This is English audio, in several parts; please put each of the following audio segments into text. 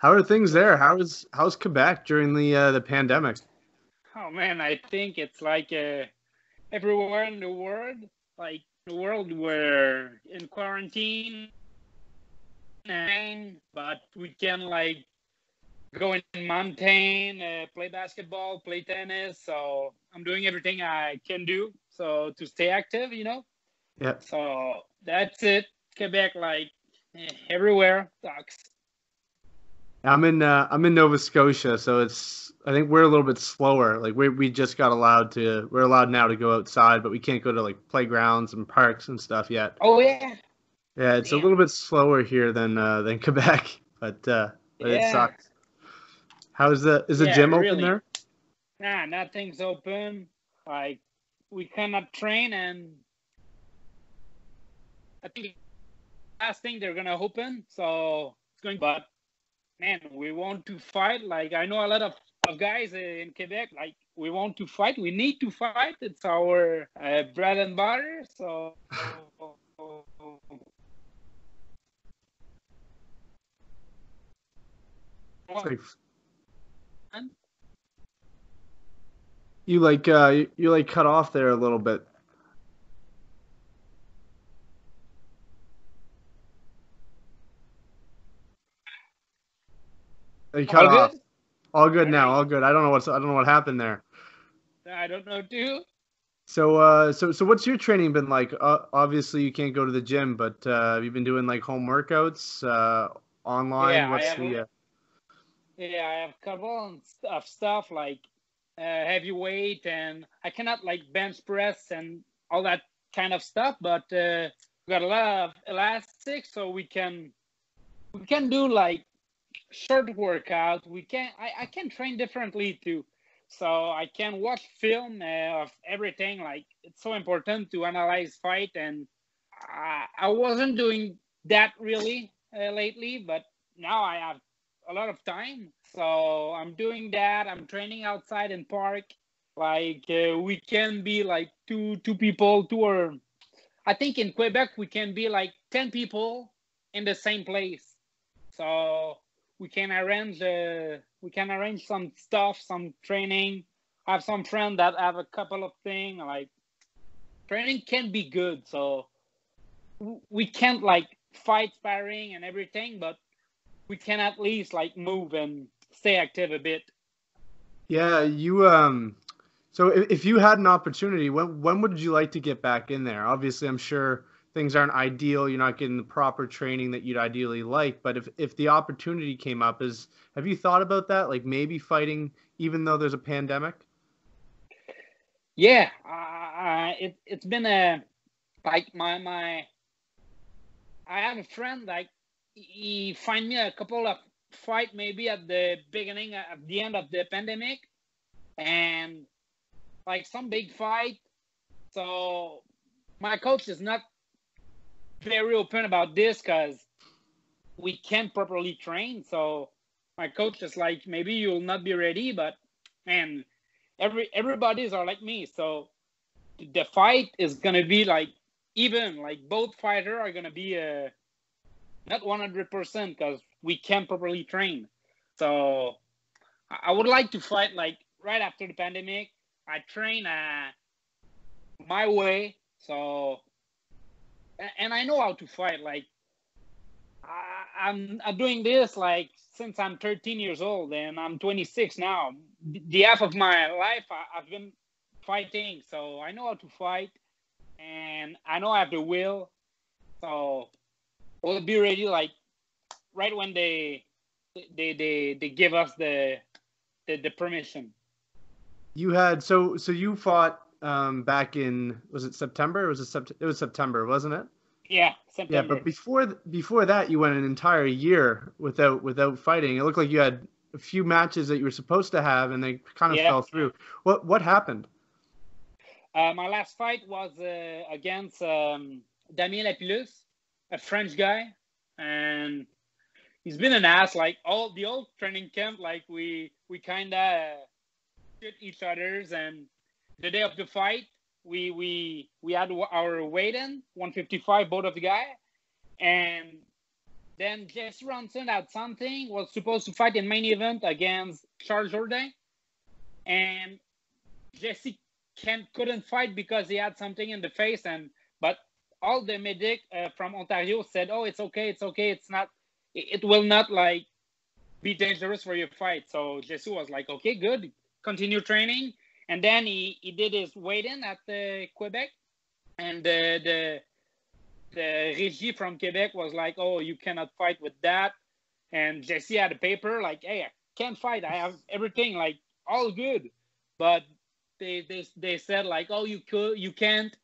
How are things there? How is how's Quebec during the uh, the pandemic? Oh man, I think it's like uh, everywhere in the world, like the world we're in quarantine, and but we can like go in mountain, uh, play basketball, play tennis. So I'm doing everything I can do so to stay active, you know. Yeah. So that's it. Quebec, like eh, everywhere, sucks. I'm in uh, I'm in Nova Scotia, so it's I think we're a little bit slower. Like we we just got allowed to we're allowed now to go outside, but we can't go to like playgrounds and parks and stuff yet. Oh yeah. Yeah, it's Damn. a little bit slower here than uh, than Quebec, but uh, but it sucks. How's the is the Yeah, gym open really. there? Nah, nothing's open. Like we cannot train, and I think last thing they're gonna open. So it's going. But man, we want to fight. Like I know a lot of, of guys in Quebec. Like we want to fight. We need to fight. It's our uh, bread and butter. So. Like- you like uh you, you like cut off there a little bit. You cut All off. good? All good now. All good. I don't know what's I don't know what happened there. I don't know too. So uh so so what's your training been like? Uh, obviously you can't go to the gym, but uh have you been doing like home workouts uh online? Yeah, I what's have the uh, Yeah, I have a couple of stuff like uh, heavy weight, and I cannot like bench press and all that kind of stuff. But uh, we got a lot of elastic, so we can we can do like short workout. We can I, I can train differently too. So I can watch film uh, of everything. Like it's so important to analyze fight, and I, I wasn't doing that really uh, lately, but now I have a lot of time. So I'm doing that. I'm training outside in park. Like uh, we can be like two two people, two or I think in Quebec we can be like ten people in the same place. So we can arrange uh, we can arrange some stuff, some training. I have some friends that have a couple of things like training can be good. So we can't like fight sparring and everything, but we can at least like move and stay active a bit. Yeah, you um so if, if you had an opportunity, when when would you like to get back in there? Obviously, I'm sure things aren't ideal. You're not getting the proper training that you'd ideally like, but if if the opportunity came up is have you thought about that? Like maybe fighting even though there's a pandemic? Yeah, uh, it it's been a like my my. I have a friend like he find me a couple of fight maybe at the beginning at the end of the pandemic, and like some big fight. So my coach is not very open about this because we can't properly train. So my coach is like, maybe you'll not be ready, but man, every everybody's are like me. So the fight is gonna be like even like both fighter are gonna be uh, not 100 percent because we can't properly train. So I would like to fight like right after the pandemic. I train uh, my way, so and I know how to fight. Like I, I'm I'm doing this like since I'm 13 years old, and I'm 26 now. The- half of my life I, I've been fighting, so I know how to fight, and I know I have the will. So we'll be ready like right when they they they, they give us the, the the permission. You had so so you fought um back in was it September? Was it sept- it was September, wasn't it? Yeah, Yeah, but before th- before that, you went an entire year without without fighting. It looked like you had a few matches that you were supposed to have, and they kind of Yeah. fell through. What what happened? Uh, my last fight was uh, against um, Damien Lapilus, a French guy, and he's been an ass. Like all the old training camp, like we we kind of shoot each other's, and the day of the fight, we we we had our weight in 155, both of the guy, and then Jesse Ronson had something, was supposed to fight in main event against Charles Jourdain. And Jesse can, couldn't fight because he had something in the face. And But all the medic uh, from Ontario said, oh, it's okay, it's okay. It's not, it, it will not like be dangerous for your fight. So Jesse was like, okay, good. Continue training. And then he, he did his weight in at the Quebec. And the, the the Régie from Quebec was like, "Oh, you cannot fight with that," and Jesse had a paper like, "Hey, I can't fight. I have everything like all good," but they they they said like, "Oh, you could, you can't."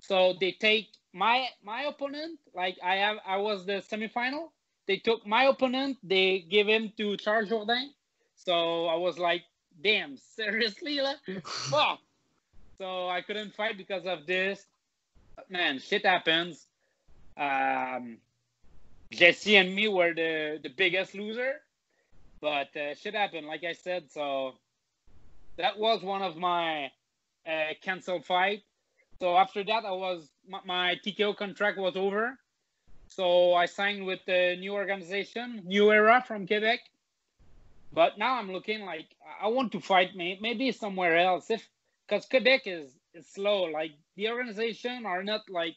So they take my my opponent. Like I have, I was the semifinal. They took my opponent. They give him to Charles Jourdain. So I was like, "Damn, seriously, fuck." So I couldn't fight because of this. Man, shit happens um, Jesse and me were the, the biggest loser, but uh, shit happened, like I said. So that was one of my uh, canceled fight. So after that, I was my, my TKO contract was over. So I signed with the new organization, New Era from Quebec. But now I'm looking like I want to fight maybe somewhere else if because Quebec is is slow. Like the organization are not like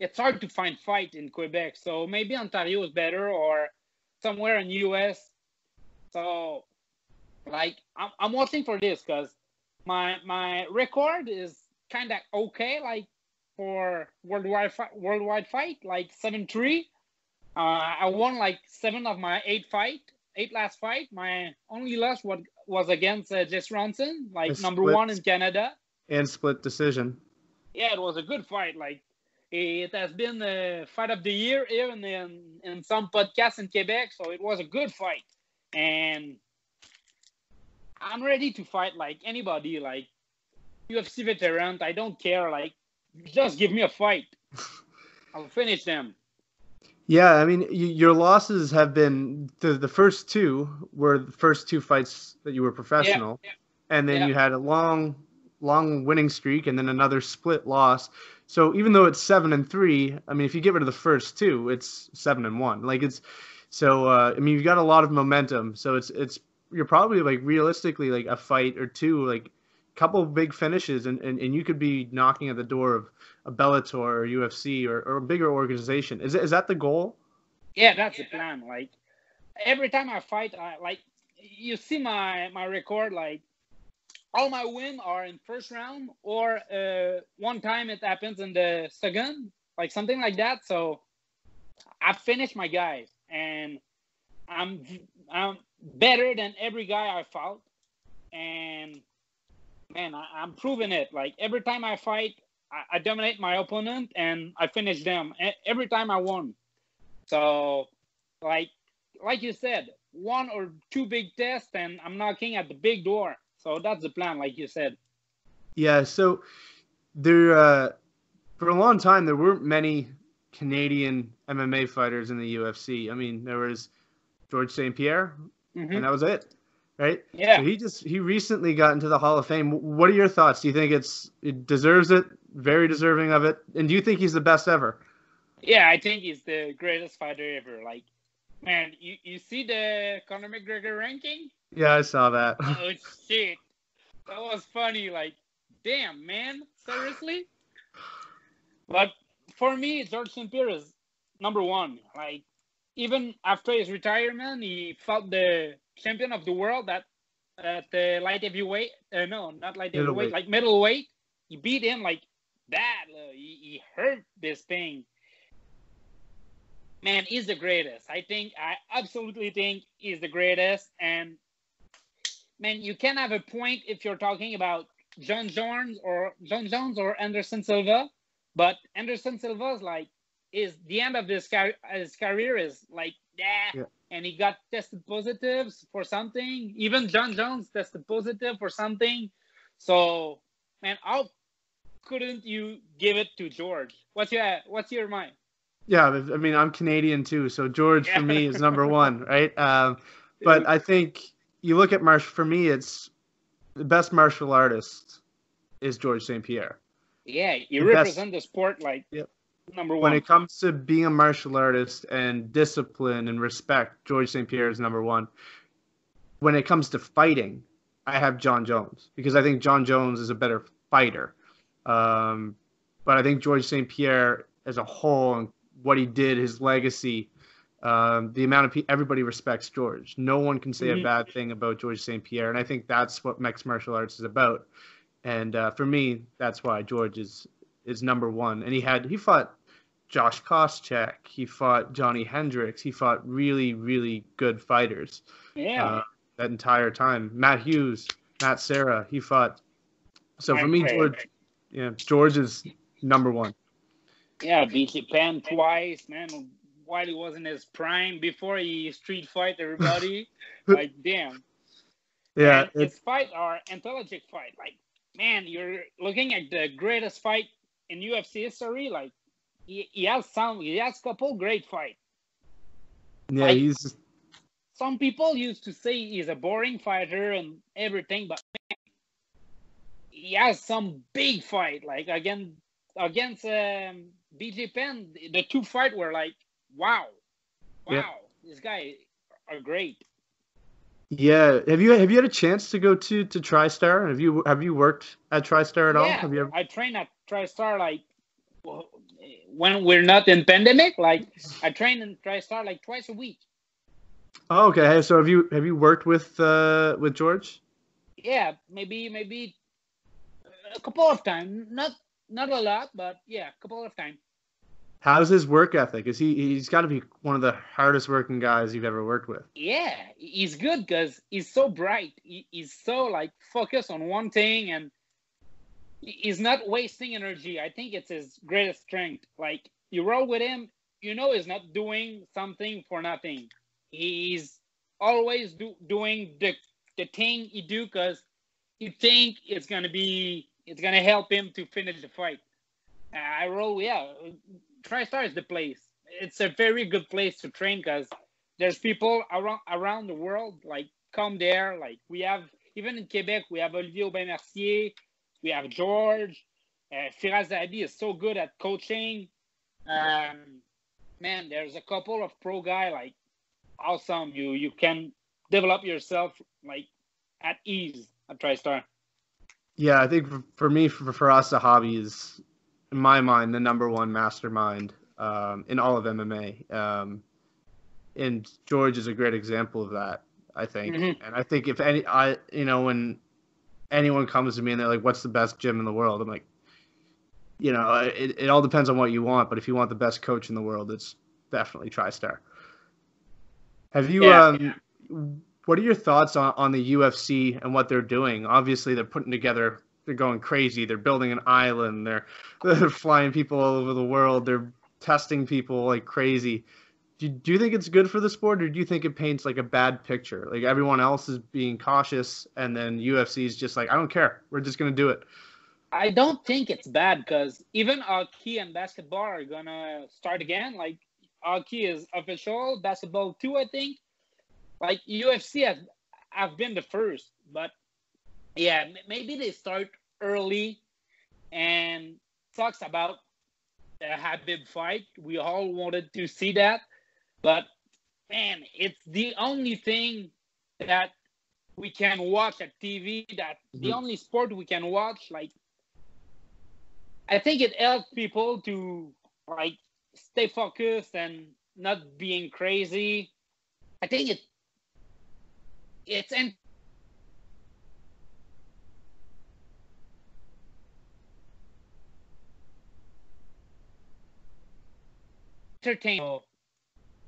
it's hard to find fight in Quebec. So maybe Ontario is better or somewhere in US. So like I'm, I'm watching for this because my my record is kind of okay like for worldwide worldwide fight like seven three. Uh, I won like seven of my eight fight, eight last fight. My only loss was was against uh, Jess Ronson, like number one in Canada. And split decision. Yeah, it was a good fight. Like it has been a fight of the year here in, in, in some podcasts in Quebec, so it was a good fight. And I'm ready to fight like anybody, like UFC veteran. I don't care. Like, just give me a fight. I'll finish them. Yeah, I mean, your losses have been the the first two were the first two fights that you were professional, yeah, yeah. and then yeah. you had a long, long winning streak, and then another split loss. So even though it's seven and three, I mean, if you get rid of the first two, it's seven and one. Like it's so. Uh, I mean, you've got a lot of momentum. So it's it's you're probably like realistically like a fight or two, like couple of big finishes, and, and, and you could be knocking at the door of a Bellator or UFC or, or a bigger organization. Is is that the goal? Yeah, that's the plan. Like every time I fight, I like you see my my record like all my win are in first round or uh, one time it happens in the second, like something like that. So I finished my guys and I'm I'm better than every guy I fought, and man, I, am proving it. Like every time I fight, I, I, dominate my opponent and I finish them. Every time I won. So, like like you said, one or two big tests, and I'm knocking at the big door. So that's the plan, like you said. Yeah. So there, uh, for a long time, there weren't many Canadian MMA fighters in the UFC. I mean, there was George St. Pierre, mm-hmm. and that was it, right? Yeah. So he just he recently got into the Hall of Fame. What are your thoughts? Do you think it's it deserves it? Very deserving of it. And do you think he's the best ever? Yeah, I think he's the greatest fighter ever. Like, man, you, you see the Conor McGregor ranking? Yeah, I saw that. oh shit, that was funny. Like, damn, man, seriously. But for me, George St. Pierre is number one. Like, even after his retirement, he fought the champion of the world that at the light heavyweight. Uh, no, not light heavyweight, like middleweight. He beat him like that. Uh, he, he hurt this thing. Man, he's the greatest. I think I absolutely think he's the greatest. And man, you can have a point if you're talking about Jon Jones or Jon Jones or Anderson Silva, but Anderson Silva is like is the end of his, car- his career is like yeah, and he got tested positive for something. Even Jon Jones tested positive for something. So man, how couldn't you give it to George? What's your what's your mind? Yeah, I mean I'm Canadian too, so George yeah. for me is number one, right? Um, but I think you look at martial for me it's the best martial artist is george st pierre yeah you represent best, the sport like yep number one. When it comes to being a martial artist and discipline and respect, George St. Pierre is number one. When it comes to fighting, I have Jon Jones because I think Jon Jones is a better fighter. Um, but I think George St. Pierre as a whole and what he did, his legacy, um, the amount of people, everybody respects George. No one can say mm-hmm. a bad thing about George St. Pierre. And I think that's what mixed martial arts is about. And uh, for me, that's why George is is number one. And he had he fought Josh Koscheck, he fought Johnny Hendricks, he fought really really good fighters. Yeah. Uh, that entire time, Matt Hughes, Matt Serra, he fought. So for me, George, yeah, George is number one. Yeah, beat Penn twice, man. While he was in his prime, before he street fight everybody, like damn. Yeah, his fight are intelligent fight. Like man, you're looking at the greatest fight in UFC history. Like he, he has some, he has a couple great fight. Yeah, like, he's. Some people used to say he's a boring fighter and everything, but man, he has some big fight. Like again against um, BJ Penn, the two fight were like, wow, wow, yeah. this guy are great. Yeah, have you have you had a chance to go to to TriStar? Have you have you worked at TriStar at yeah, all? Have you ever... I train at TriStar like when we're not in pandemic. Like I train in TriStar like twice a week. Oh, okay. So have you have you worked with uh with George? Yeah, maybe maybe a couple of times. Not not a lot, but yeah, a couple of times. How's his work ethic? Is he he's got to be one of the hardest working guys you've ever worked with? Yeah, he's good because he's so bright. He, he's so like focused on one thing and he's not wasting energy. I think it's his greatest strength. Like you roll with him, you know he's not doing something for nothing. He's always do, doing the the thing he do because he think it's gonna be it's gonna help him to finish the fight. I roll, yeah. TriStar is the place. It's a very good place to train because there's people around around the world like come there. Like we have even in Quebec, we have Olivier Aubin Mercier, we have George. Uh, Firas Zahabi is so good at coaching. Um, man, there's a couple of pro guy like awesome. You you can develop yourself like at ease at TriStar. Yeah, I think for, for me, for, for Firas Zahabi is, in my mind, the number one mastermind um, in all of MMA. Um, and George is a great example of that, I think. Mm-hmm. And I think if any, I, you know, when anyone comes to me and they're like, "What's the best gym in the world?" I'm like, you know, it, it all depends on what you want. But if you want the best coach in the world, it's definitely TriStar. Have you? Yeah, um, yeah what are your thoughts on, on the UFC and what they're doing? Obviously, they're putting together, they're going crazy. They're building an island. They're they're flying people all over the world. They're testing people like crazy. Do, do you think it's good for the sport, or do you think it paints like a bad picture? Like everyone else is being cautious, and then UFC is just like, I don't care. We're just gonna do it. I don't think it's bad because even hockey and basketball are gonna start again. Like hockey is official, basketball too, I think like UFC has have been the first, but yeah, maybe they start early and talks about the Khabib fight. We all wanted to see that, but man, it's the only thing that we can watch at TV. That mm-hmm. the only sport we can watch. Like, I think it helps people to like stay focused and not being crazy. I think it it's entertaining.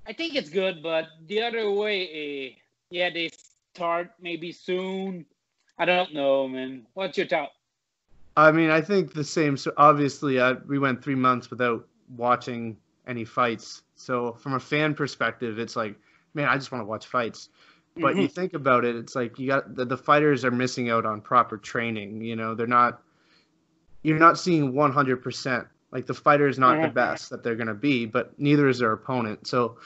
I think it's good, but the other way, uh, yeah, they start maybe soon. I don't know, man. What's your thought? I mean, I think the same. So obviously, uh, we went three months without watching any fights. So from a fan perspective, it's like, man, I just want to watch fights. But mm-hmm. you think about it, it's like you got the, the fighters are missing out on proper training. You know, they're not. You're not seeing 100%. Like the fighter is not the best that they're going to be, but neither is their opponent. So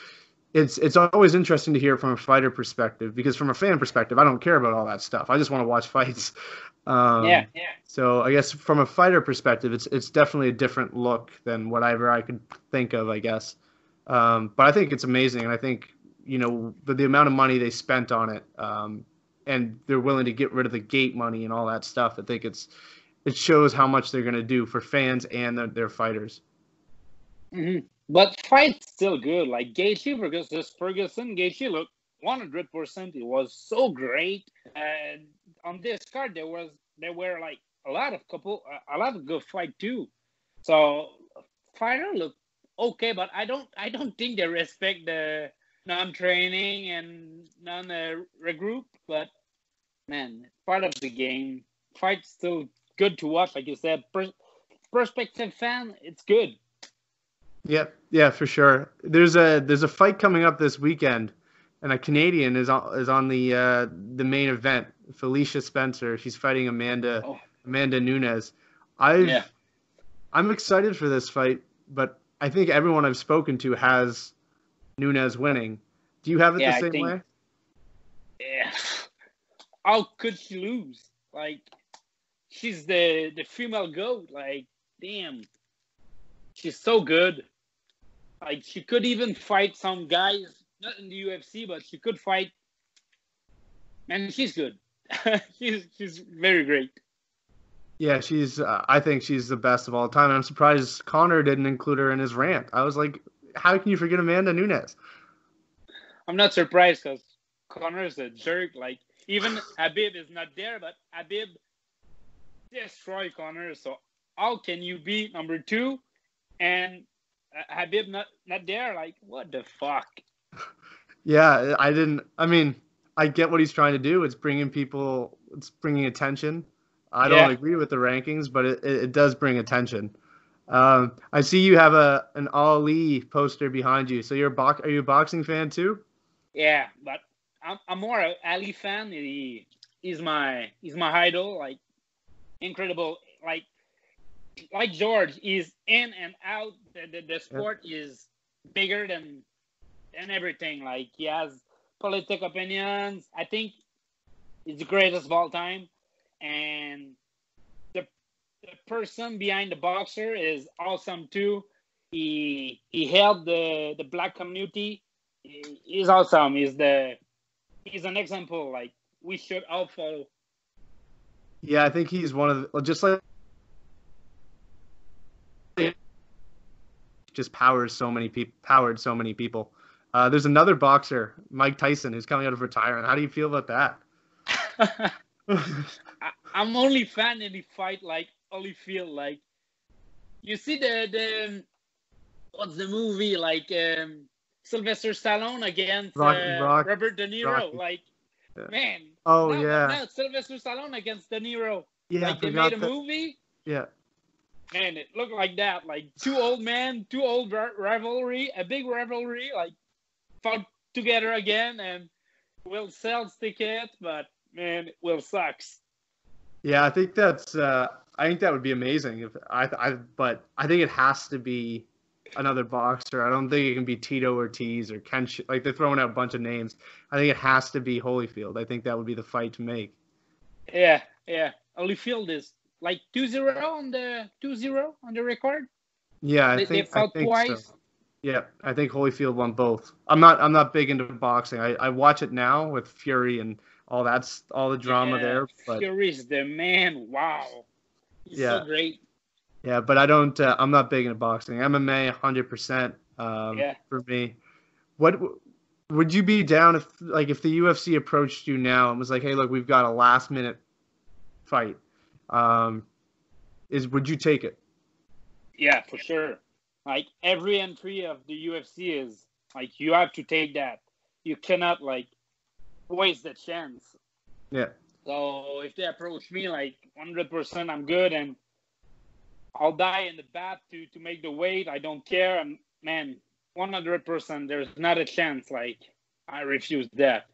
it's it's always interesting to hear from a fighter perspective because from a fan perspective, I don't care about all that stuff. I just want to watch fights. Um, yeah, yeah. So I guess from a fighter perspective, it's it's definitely a different look than whatever I could think of. I guess, um, but I think it's amazing, and I think you know the, the amount of money they spent on it, um, and they're willing to get rid of the gate money and all that stuff. I think it's it shows how much they're going to do for fans and their, their fighters. Mm-hmm. But fight's still good. Like Gaethje versus Ferguson, Gaethje looked 100%. It was so great. And on this card, there was there were like a lot of couple, a lot of good fight too. So fighter looked okay, but I don't I don't think they respect the non-training and non-regroup. But man, part of the game. Fight still good to watch, like you said. Per- perspective fan, it's good. Yep, yeah, for sure. There's a there's a fight coming up this weekend, and a Canadian is on is on the uh, the main event. Felicia Spencer. She's fighting Amanda oh. Amanda Nunes. I yeah. I'm excited for this fight, but I think everyone I've spoken to has Nunes winning. Do you have it yeah, the same think, way? Yeah. How could she lose? Like, she's the the female goat. Like, damn, she's so good. Like she could even fight some guys, not in the UFC, but she could fight. And she's good. she's she's very great. Yeah, she's. Uh, I think she's the best of all time. I'm surprised Conor didn't include her in his rant. I was like, how can you forget Amanda Nunes? I'm not surprised because Conor is a jerk. Like even Khabib is not there, but Khabib destroy Conor. So how can you be number two and Khabib not not there. Like, what the fuck? Yeah, I didn't. I mean, I get what he's trying to do. It's bringing people. It's bringing attention. I don't agree with the rankings, but it, it, it does bring attention. Um, I see you have a an Ali poster behind you. So you're a box. Are you a boxing fan too? Yeah, but I'm, I'm more an Ali fan. He, he's my he's my idol. Like incredible. Like like George is in and out. The, the, the sport yeah. is bigger than than everything. Like he has political opinions. I think he's the greatest of all time, and the the person behind the boxer is awesome too. He he helped the the black community. He, he's awesome. He's the he's an example. Like we should all follow. Yeah, I think he's one of the, just like just powers so many people powered so many people. Uh, there's another boxer, Mike Tyson, who's coming out of retirement. How do you feel about that? I'm only fan in the fight like only feel Like you see the the what's the movie like um, Sylvester Stallone against Rock, uh, Robert De Niro. Rocky. Like yeah. man. Oh no, yeah. No, Sylvester Stallone against De Niro. Yeah, like they made a that. movie. Yeah and it looked like that, like two old men, two old rivalry, a big rivalry, like fought together again, and Will sells tickets, but man, it Will sucks. Yeah, I think that's. Uh, I think that would be amazing if I, I. But I think it has to be another boxer. I don't think it can be Tito Ortiz or Ken. Like they're throwing out a bunch of names. I think it has to be Holyfield. I think that would be the fight to make. Yeah, yeah. Holyfield is like 2-0 on the 2-0 on the record. Yeah, I they, think, they fought I think twice. So. Yeah, I think Holyfield won both. I'm not I'm not big into boxing. I, I watch it now with Fury and all that's all the drama yeah, there. But Fury's the man. Wow, he's yeah. so great. Yeah, but I don't. Uh, I'm not big into boxing. MMA, 100 um, percent yeah. for me. What would you be down if like if the UFC approached you now and was like, hey, look, we've got a last minute fight um, is would you take it? Yeah, for sure. Like every entry of the UFC is like you have to take that. You cannot like waste the chance. Yeah. So if they approach me like 100%, I'm good and I'll die in the bath to to make the weight. I don't care. And man, 100%, there's not a chance. Like I refuse that.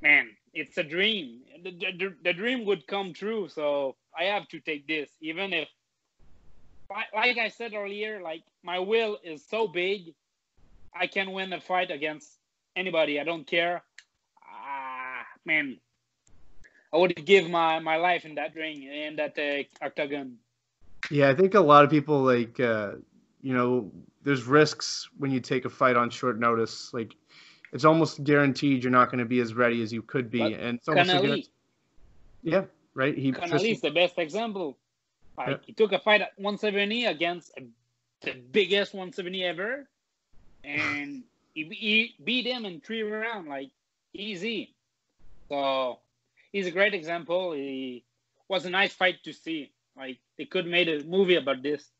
Man, it's a dream. The, the, the dream would come true. So I have to take this, even if, like I said earlier, like my will is so big. I can win a fight against anybody. I don't care. Ah, man, I would give my my life in that ring in that uh, octagon. Yeah, I think a lot of people like uh, you know, there's risks when you take a fight on short notice. Like it's almost guaranteed you're not going to be as ready as you could be, But and it's almost guarantee- yeah, right. He is the best example. Like Yeah. he took a fight at 170 against a, the biggest 170 ever, and he, he beat him in three rounds, like easy. So he's a great example. He was a nice fight to see. Like they could made a movie about this.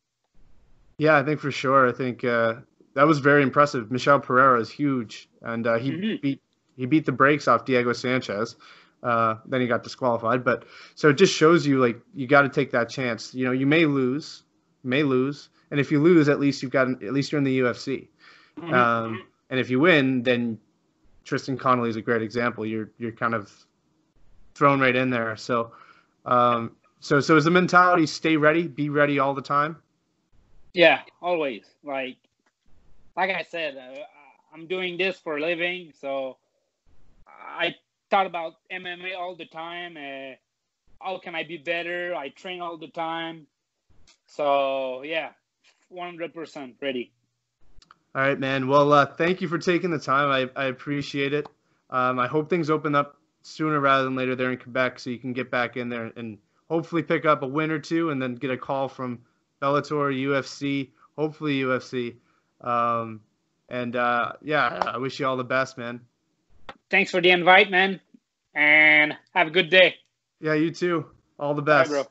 Yeah, I think for sure. I think uh, that was very impressive. Michel Pereira is huge, and uh, he Mhm. beat he beat the brakes off Diego Sanchez. Uh, then he got disqualified, but so it just shows you like you got to take that chance. You know, you may lose, may lose, and if you lose, at least you've got at least you're in the UFC. Mm-hmm. Um, and if you win, then Tristan Connelly is a great example. You're you're kind of thrown right in there. So, um, so so is the mentality stay ready, be ready all the time? Yeah, always. Like, like I said, uh, I'm doing this for a living, so I thought about MMA all the time. Uh, how can I be better? I train all the time. So yeah, 100% ready. All right, man. Well, uh, thank you for taking the time. I, I appreciate it. Um, I hope things open up sooner rather than later there in Quebec so you can get back in there and hopefully pick up a win or two and then get a call from Bellator, UFC, hopefully UFC. Um, and uh, yeah, I wish you all the best, man. Thanks for the invite, man, and have a good day. Yeah, you too. All the Bye, best. bro.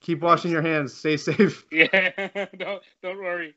Keep washing your hands. Stay safe. Yeah, don't don't worry.